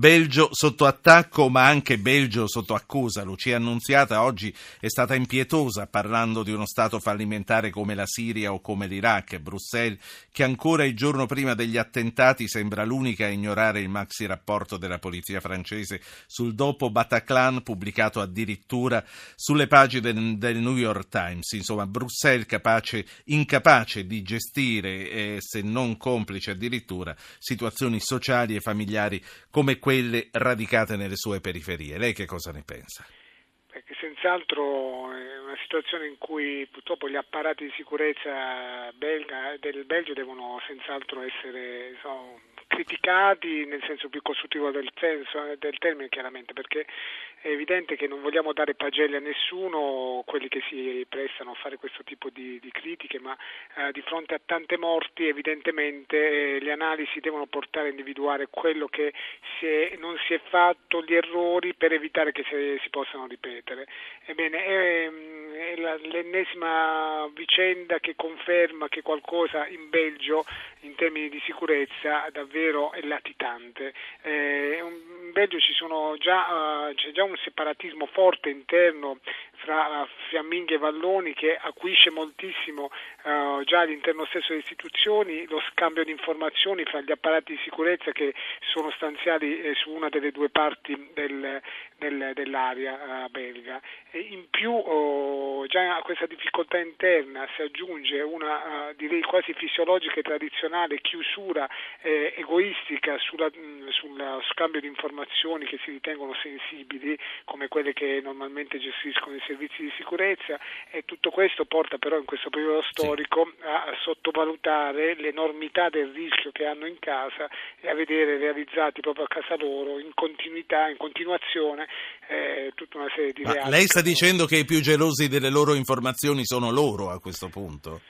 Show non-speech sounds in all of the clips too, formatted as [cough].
Belgio sotto attacco ma anche Belgio sotto accusa. Lucia Annunziata oggi è stata impietosa parlando di uno Stato fallimentare come la Siria o come l'Iraq. Bruxelles, che ancora il giorno prima degli attentati sembra l'unica a ignorare il maxi rapporto della polizia francese sul dopo Bataclan pubblicato addirittura sulle pagine del, New York Times. Insomma, Bruxelles capace, incapace di gestire, eh, se non complice addirittura, situazioni sociali e familiari come quelle quelle radicate nelle sue periferie. Lei che cosa ne pensa? Perché senz'altro è una situazione in cui purtroppo gli apparati di sicurezza belga, del Belgio devono senz'altro essere so, criticati nel senso più costruttivo del, senso, del termine chiaramente perché è evidente che non vogliamo dare pagelle a nessuno, quelli che si prestano a fare questo tipo di, di critiche, ma eh, di fronte a tante morti evidentemente eh, le analisi devono portare a individuare quello che si è, non si è fatto, gli errori per evitare che si, si possano ripetere. Ebbene, è, è l'ennesima vicenda che conferma che qualcosa in Belgio in termini di sicurezza davvero è latitante. Eh, in Belgio già, uh, c'è già un separatismo forte interno fra fiamminghe e valloni che acuisce moltissimo uh, già all'interno stesso delle istituzioni lo scambio di informazioni fra gli apparati di sicurezza che sono stanziali eh, su una delle due parti del, del, dell'area uh, belga. E in più oh, già a questa difficoltà interna si aggiunge una uh, direi quasi fisiologica e tradizionale chiusura eh, egoistica sulla, mh, sullo scambio di informazioni che si ritengono sensibili come quelle che normalmente gestiscono i servizi di sicurezza e tutto questo porta però in questo periodo storico sì. a sottovalutare l'enormità del rischio che hanno in casa e a vedere realizzati proprio a casa loro in continuità, in continuazione eh, tutta una serie di Ma reati. Lei sta dicendo che i più gelosi delle loro informazioni sono loro a questo punto?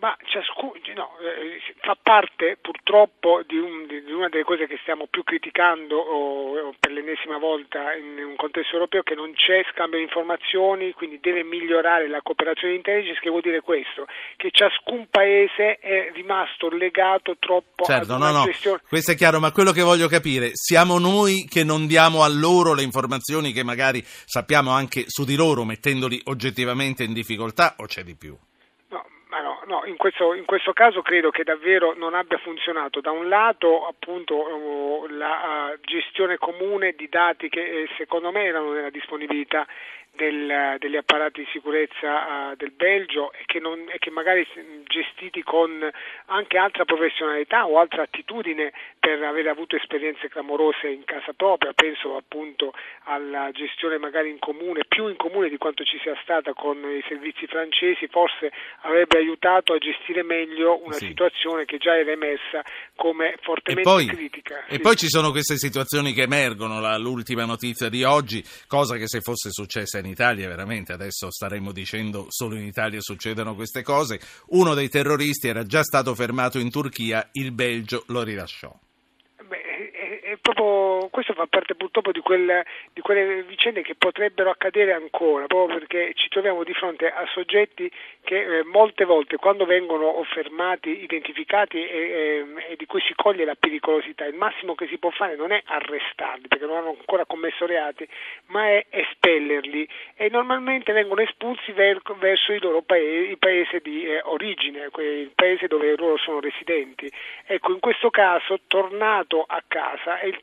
Ma ciascuno no, eh, fa parte purtroppo di, un, di, una delle cose che stiamo più criticando o, o per l'ennesima volta in un contesto europeo che non c'è scambio di informazioni, quindi deve migliorare la cooperazione di intelligence, che vuol dire questo, che ciascun paese è rimasto legato troppo certo, ad una no, gestione. No, questo è chiaro, ma quello che voglio capire, siamo noi che non diamo a loro le informazioni che magari sappiamo anche su di loro, mettendoli oggettivamente in difficoltà o c'è di più? No, in questo, in questo, caso credo che davvero non abbia funzionato. Da un lato appunto oh, la uh, gestione comune di dati che eh, secondo me erano nella disponibilità del, degli apparati di sicurezza uh, del Belgio e che, non, e che, magari gestiti con anche altra professionalità o altra attitudine per aver avuto esperienze clamorose in casa propria, penso appunto alla gestione magari in comune, più in comune di quanto ci sia stata con i servizi francesi, forse avrebbe aiutato a gestire meglio una sì. situazione che già era emessa come fortemente e poi, critica. E sì. poi ci sono queste situazioni che emergono, la, l'ultima notizia di oggi, cosa che se fosse successa in Italia veramente. Adesso staremmo dicendo solo in Italia succedono queste cose, uno dei terroristi era già stato fermato in Turchia, il Belgio lo rilasciò. Proprio, questo fa parte purtroppo di, quel, di, quelle vicende che potrebbero accadere ancora, proprio perché ci troviamo di fronte a soggetti che eh, molte volte quando vengono fermati, identificati e, e, e, di cui si coglie la pericolosità, il massimo che si può fare non è arrestarli perché non hanno ancora commesso reati, ma è espellerli e normalmente vengono espulsi ver, verso il loro paese, il paese di eh, origine, il paese dove loro sono residenti. Ecco, in questo caso, tornato a casa, il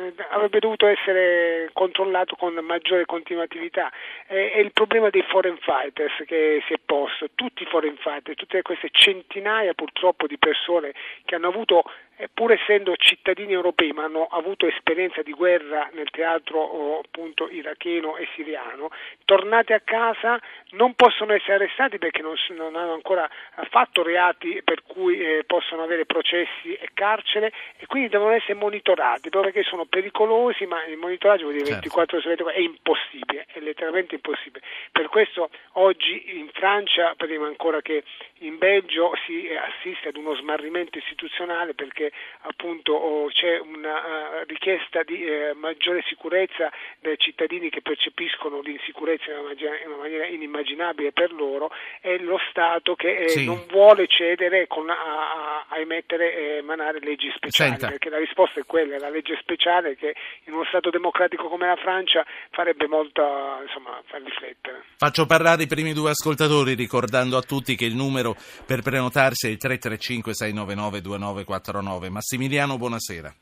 Mm, avrebbe dovuto essere controllato con maggiore continuatività. È, il problema dei foreign fighters che si è posto, tutti i foreign fighters, tutte queste centinaia purtroppo di persone che hanno avuto pur essendo cittadini europei ma hanno avuto esperienza di guerra nel teatro oh, appunto iracheno e siriano, tornati a casa non possono essere arrestati perché non, non hanno ancora fatto reati per cui eh, possono avere processi e carcere e quindi devono essere monitorati proprio perché sono pericolosi ma il monitoraggio vuol dire certo. 24 ore su 24 è impossibile, è letteralmente impossibile. Per questo oggi in Francia, prima ancora che in Belgio, si assiste ad uno smarrimento istituzionale perché appunto c'è una uh, richiesta di uh, maggiore sicurezza dai cittadini che percepiscono l'insicurezza in una, maniera, in una maniera inimmaginabile per loro è lo Stato che eh, sì. non vuole cedere con, a, a, a, emettere e emanare leggi speciali, Senta. perché la risposta è quella, la legge speciale che in uno Stato democratico come la Francia farebbe molto, insomma, far riflettere. Faccio parlare i primi due ascoltatori ricordando a tutti che il numero per prenotarsi è il 335 699 2949. Massimiliano, buonasera.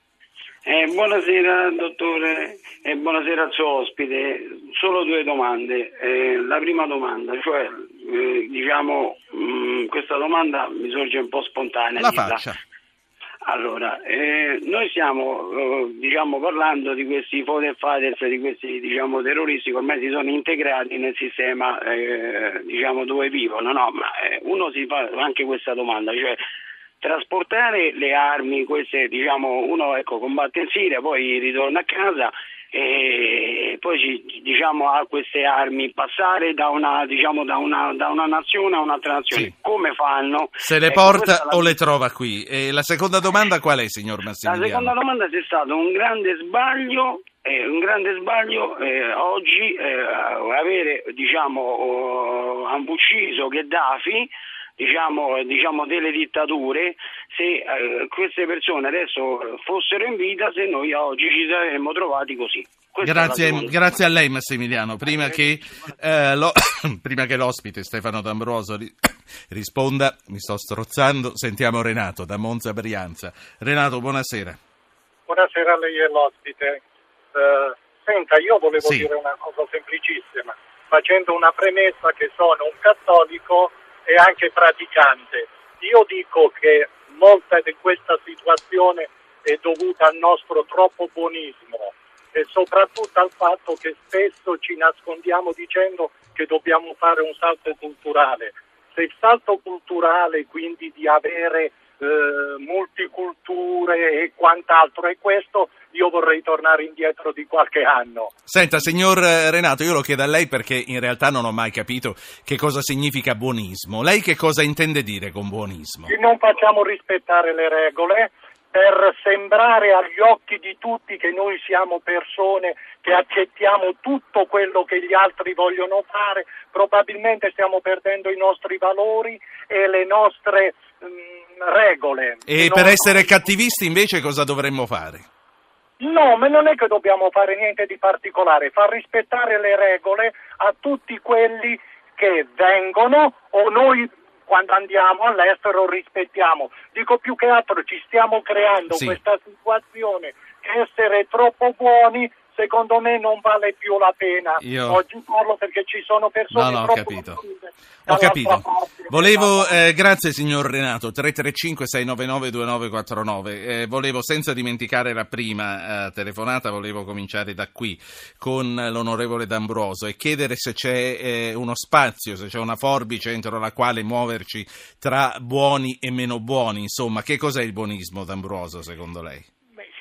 Eh, buonasera dottore e buonasera al suo ospite. Solo due domande. Eh, la prima domanda, cioè eh, diciamo mh, mm, questa domanda mi sorge un po' spontanea. La faccia. Allora, eh, noi stiamo eh, diciamo, parlando di questi Foden Fighters, di questi diciamo, terroristi che ormai si sono integrati nel sistema diciamo, dove vivono, no? ma uno si fa anche questa domanda, cioè trasportare le armi, queste, diciamo, uno ecco, combatte in Siria, poi ritorna a casa e poi diciamo, ha queste armi passare da una, diciamo, da una, da una nazione a un'altra nazione. Sì. Come fanno? Se le ecco, porta o le trova qui? E la seconda domanda qual è, signor Massimiliano? La seconda domanda è stato un grande sbaglio è un grande sbaglio eh, oggi eh, avere diciamo, oh, hanno ucciso Gheddafi diciamo, diciamo, delle dittature, se eh, queste persone adesso fossero in vita, se noi oggi ci saremmo trovati così. Grazie, grazie, a lei Massimiliano. Prima che, eh, lo, [coughs] prima che l'ospite Stefano D'Ambroso ri, [coughs] risponda, mi sto strozzando, sentiamo Renato da Monza Brianza. Renato, buonasera. Buonasera a lei e l'ospite. Uh, senta, io volevo sì. dire una cosa semplicissima, facendo una premessa che sono un cattolico e anche praticante. Io dico che molta di questa situazione è dovuta al nostro troppo buonismo e soprattutto al fatto che spesso ci nascondiamo dicendo che dobbiamo fare un salto culturale. Se il salto culturale quindi di avere eh, multiculture e quant'altro è questo, io vorrei tornare indietro di qualche anno. Senta, signor eh, Renato, io lo chiedo a lei perché in realtà non ho mai capito che cosa significa buonismo. Lei che cosa intende dire con buonismo? Non facciamo rispettare le regole per sembrare agli occhi di tutti che noi siamo persone che accettiamo tutto quello che gli altri vogliono fare, probabilmente stiamo perdendo i nostri valori e le nostre mh, mm, regole. E per essere cattivisti invece cosa dovremmo fare? No, ma non è che dobbiamo fare niente di particolare, far rispettare le regole a tutti quelli che vengono o noi quando andiamo all'estero rispettiamo. Dico più che altro ci stiamo creando sì. questa situazione che essere troppo buoni secondo me non vale più la pena. Io... Oggi parlo perché ci sono persone no, no, ho capito. Ho capito. Volevo, eh, grazie signor Renato, 335 699 2949. Eh, volevo, senza dimenticare la prima eh, telefonata, volevo cominciare da qui con l'onorevole D'Ambroso e chiedere se c'è eh, uno spazio, se c'è una forbice entro la quale muoverci tra buoni e meno buoni. Insomma, che cos'è il buonismo D'Ambroso secondo lei?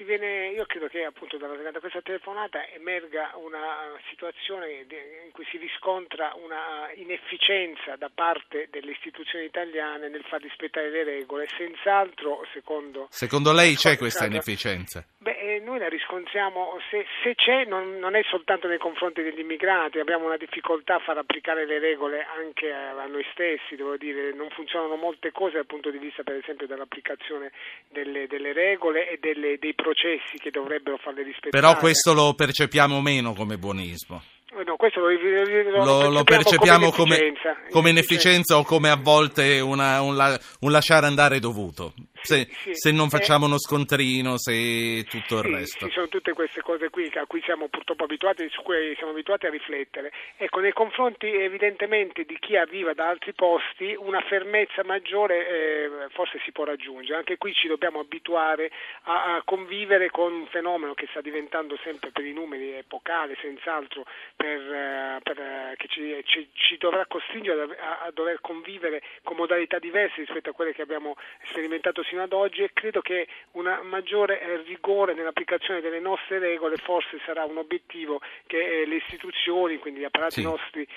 Viene, io credo che appunto da, da, questa telefonata emerga una situazione in cui si riscontra una inefficienza da parte delle istituzioni italiane nel far rispettare le regole, senz'altro secondo... Secondo lei c'è questa inefficienza? Beh, eh, noi la riscontriamo, se, se c'è non, non, è soltanto nei confronti degli immigrati, abbiamo una difficoltà a far applicare le regole anche a, a noi stessi, devo dire, non funzionano molte cose dal punto di vista per esempio dell'applicazione delle, delle regole e delle, dei processi che dovrebbero farle rispettare. Però questo lo percepiamo meno come buonismo. Eh, no, questo lo, lo, lo, lo percepiamo come, inefficienza, come inefficienza o come a volte una, un, un, lasciare andare dovuto. Se, sì, se non facciamo eh, uno scontrino, se tutto sì, il resto. Ci sono tutte queste cose qui a cui siamo purtroppo abituati, su cui siamo abituati a riflettere. Ecco, nei confronti evidentemente di chi arriva da altri posti, una fermezza maggiore eh, forse si può raggiungere. Anche qui ci dobbiamo abituare a, a, convivere con un fenomeno che sta diventando sempre per i numeri epocale, senz'altro, per, eh, per, eh, che ci, ci, ci, dovrà costringere a, a dover convivere con modalità diverse rispetto a quelle che abbiamo sperimentato fino ad oggi e credo che un maggiore eh, rigore nell'applicazione delle nostre regole forse sarà un obiettivo che eh, le istituzioni, quindi gli apparati sì. nostri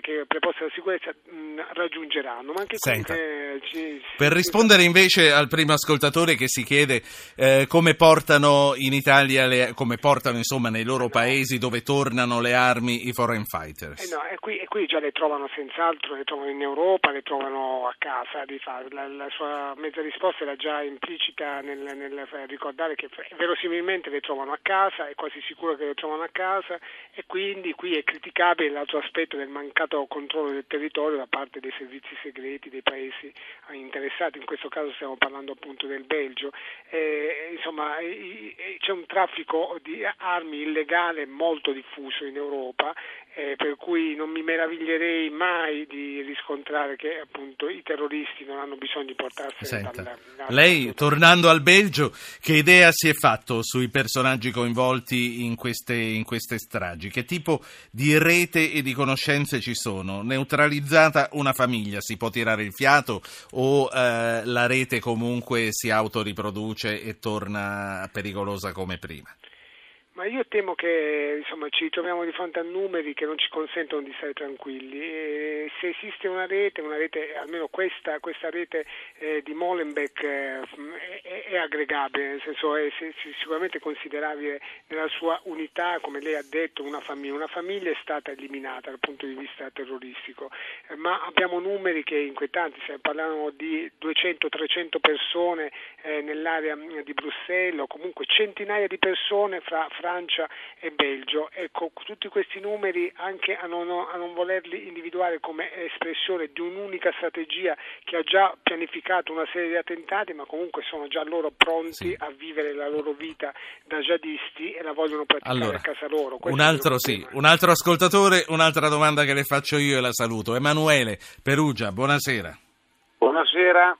che preposti alla sicurezza mh, raggiungeranno. Ma anche Senta, qui, eh, ci, per rispondere invece al primo ascoltatore che si chiede eh, come portano in Italia, le, come portano insomma nei loro paesi dove tornano le armi i foreign fighters. Eh no, e qui, e qui già le trovano senz'altro, le trovano in Europa, le trovano a casa di fare. La, la sua mezza risposta era già implicita nel, nel, ricordare che verosimilmente le trovano a casa, è quasi sicuro che le trovano a casa e quindi qui è criticabile l'altro aspetto del mancato controllo del territorio da parte dei servizi segreti dei paesi interessati, in questo caso stiamo parlando appunto del Belgio. Eh, insomma, c'è un traffico di armi illegale molto diffuso in Europa eh, per cui non mi meraviglierei mai di riscontrare che appunto i terroristi non hanno bisogno di portarsi dal, dal, Lei, tornando al Belgio, che idea si è fatto sui personaggi coinvolti in queste, in queste stragi? Che tipo di rete e di conoscenze ci sono? Neutralizzata una famiglia, si può tirare il fiato o eh, la rete comunque si autoriproduce e torna pericolosa come prima? Ma io temo che insomma, ci troviamo di fronte a numeri che non ci consentono di stare tranquilli. E se esiste una rete, una rete almeno questa, questa rete eh, di Molenbeek eh, è, è, aggregabile, nel senso è, è, sicuramente considerabile nella sua unità, come lei ha detto, una famiglia. Una famiglia è stata eliminata dal punto di vista terroristico, eh, ma abbiamo numeri che inquietanti, se parliamo di 200-300 persone eh, nell'area di Bruxelles o comunque centinaia di persone fra, fra Francia e Belgio. Ecco, tutti questi numeri anche a non, a non volerli individuare come espressione di un'unica strategia che ha già pianificato una serie di attentati, ma comunque sono già loro pronti sì. a vivere la loro vita da jihadisti e la vogliono praticare allora, a casa loro. un altro, sì, un altro ascoltatore, un'altra domanda che le faccio io e la saluto. Emanuele Perugia, buonasera. Buonasera.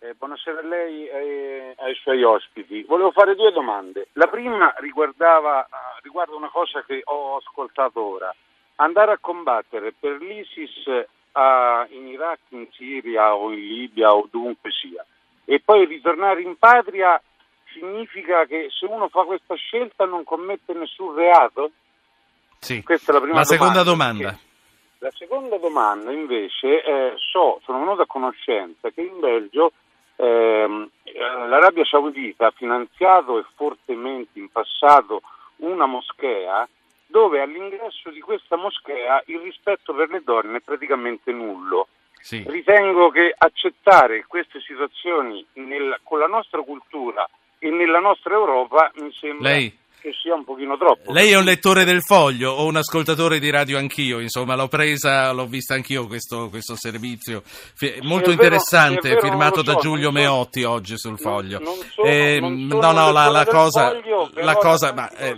Eh, buonasera a lei e ai suoi ospiti. Volevo fare due domande. La prima riguardava, ah, riguarda una cosa che ho ascoltato ora. Andare a combattere per l'ISIS uh, in Iraq, in Siria o in Libia o dovunque sia e poi ritornare in patria significa che se uno fa questa scelta non commette nessun reato? Sì. Questa è la prima la seconda domanda. La seconda domanda invece, eh, so, sono venuto a conoscenza che in Belgio ehm, l'Arabia Saudita ha finanziato e fortemente in passato una moschea dove all'ingresso di questa moschea il rispetto per le donne è praticamente nullo. Sì. Ritengo che accettare queste situazioni nel, con la nostra cultura e nella nostra Europa mi sembra Lei che sia un pochino troppo. Lei è un lettore del foglio o un ascoltatore di radio anch'io, insomma l'ho presa, l'ho vista anch'io questo, questo servizio molto interessante vero, firmato so, da Giulio Meotti oggi sul foglio. Non, non sono, eh, no, no, la, la cosa, foglio, la cosa ma, eh,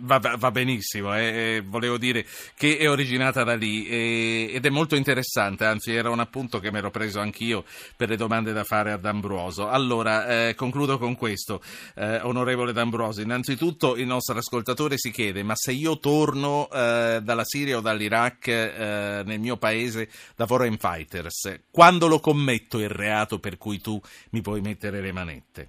va, va, benissimo, eh, volevo dire che è originata da lì eh, ed è molto interessante, anzi era un appunto che mi ero preso anch'io per le domande da fare ad Ambruoso. Allora, eh, concludo con questo, eh, onorevole D'Ambroso, innanzitutto il nostro ascoltatore si chiede, ma se io torno eh, dalla Siria o dall'Iraq eh, nel mio paese da foreign fighters, quando lo commetto il reato per cui tu mi puoi mettere le manette?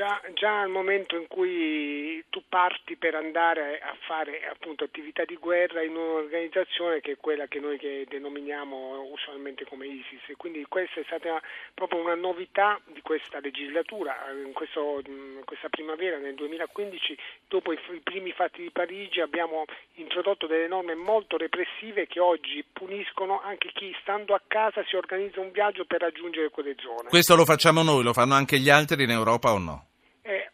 Già, già, al momento in cui tu parti per andare a fare appunto, attività di guerra in un'organizzazione che è quella che noi che denominiamo usualmente come ISIS, quindi questa è stata proprio una novità di questa legislatura, in, questo, questa primavera nel 2015, dopo i, i primi fatti di Parigi abbiamo introdotto delle norme molto repressive che oggi puniscono anche chi stando a casa si organizza un viaggio per raggiungere quelle zone. Questo lo facciamo noi, lo fanno anche gli altri in Europa o no?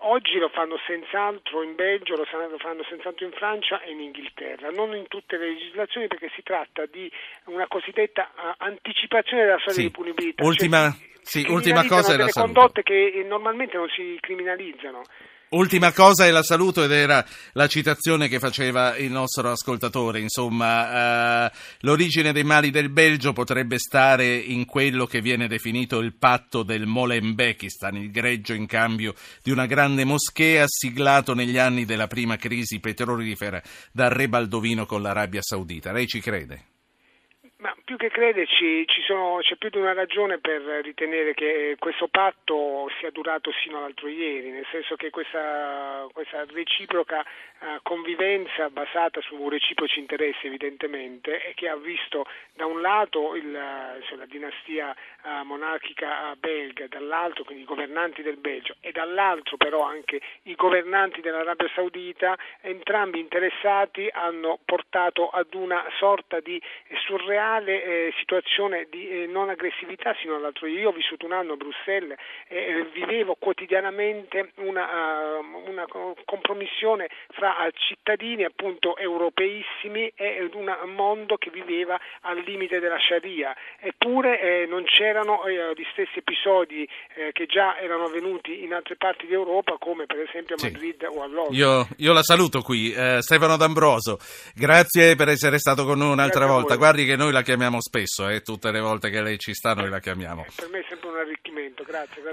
Eh, oggi lo fanno senz'altro in Belgio, lo fanno senz'altro in Francia e in Inghilterra, non in tutte le legislazioni perché si tratta di una cosiddetta anticipazione della storia sì. di punibilità. Ultima, cioè, sì, ultima cosa è la salute. condotte che normalmente non si criminalizzano. Ultima cosa e la saluto ed era la citazione che faceva il nostro ascoltatore, insomma, eh, l'origine dei mali del Belgio potrebbe stare in quello che viene definito il patto del Molenbeekistan, il greggio in cambio di una grande moschea siglato negli anni della prima crisi petrolifera dal re Baldovino con l'Arabia Saudita. Lei ci crede? Ma più che crederci ci sono, c'è più di una ragione per ritenere che questo patto sia durato sino all'altro ieri, nel senso che questa, questa reciproca uh, convivenza basata su reciproci interessi evidentemente e che ha visto da un lato il, cioè, la dinastia uh, monarchica belga, dall'altro quindi i governanti del Belgio e dall'altro però anche i governanti dell'Arabia Saudita, entrambi interessati hanno portato ad una sorta di surreale eh, situazione di eh, non aggressività sino all'altro. Io ho vissuto un anno a Bruxelles e eh, vivevo quotidianamente una, uh, una compromissione fra cittadini appunto europeissimi e un mondo che viveva al limite della Sharia. Eppure eh, non c'erano eh, gli stessi episodi eh, che già erano avvenuti in altre parti d'Europa come per esempio a Madrid sì. o a Londra. Io, io, la saluto qui, Stefano D'Ambroso. Grazie per essere stato con noi un'altra volta. Guardi che noi la chiamiamo spesso, eh, tutte le volte che lei ci sta noi la chiamiamo. Per me è sempre un arricchimento, grazie. grazie.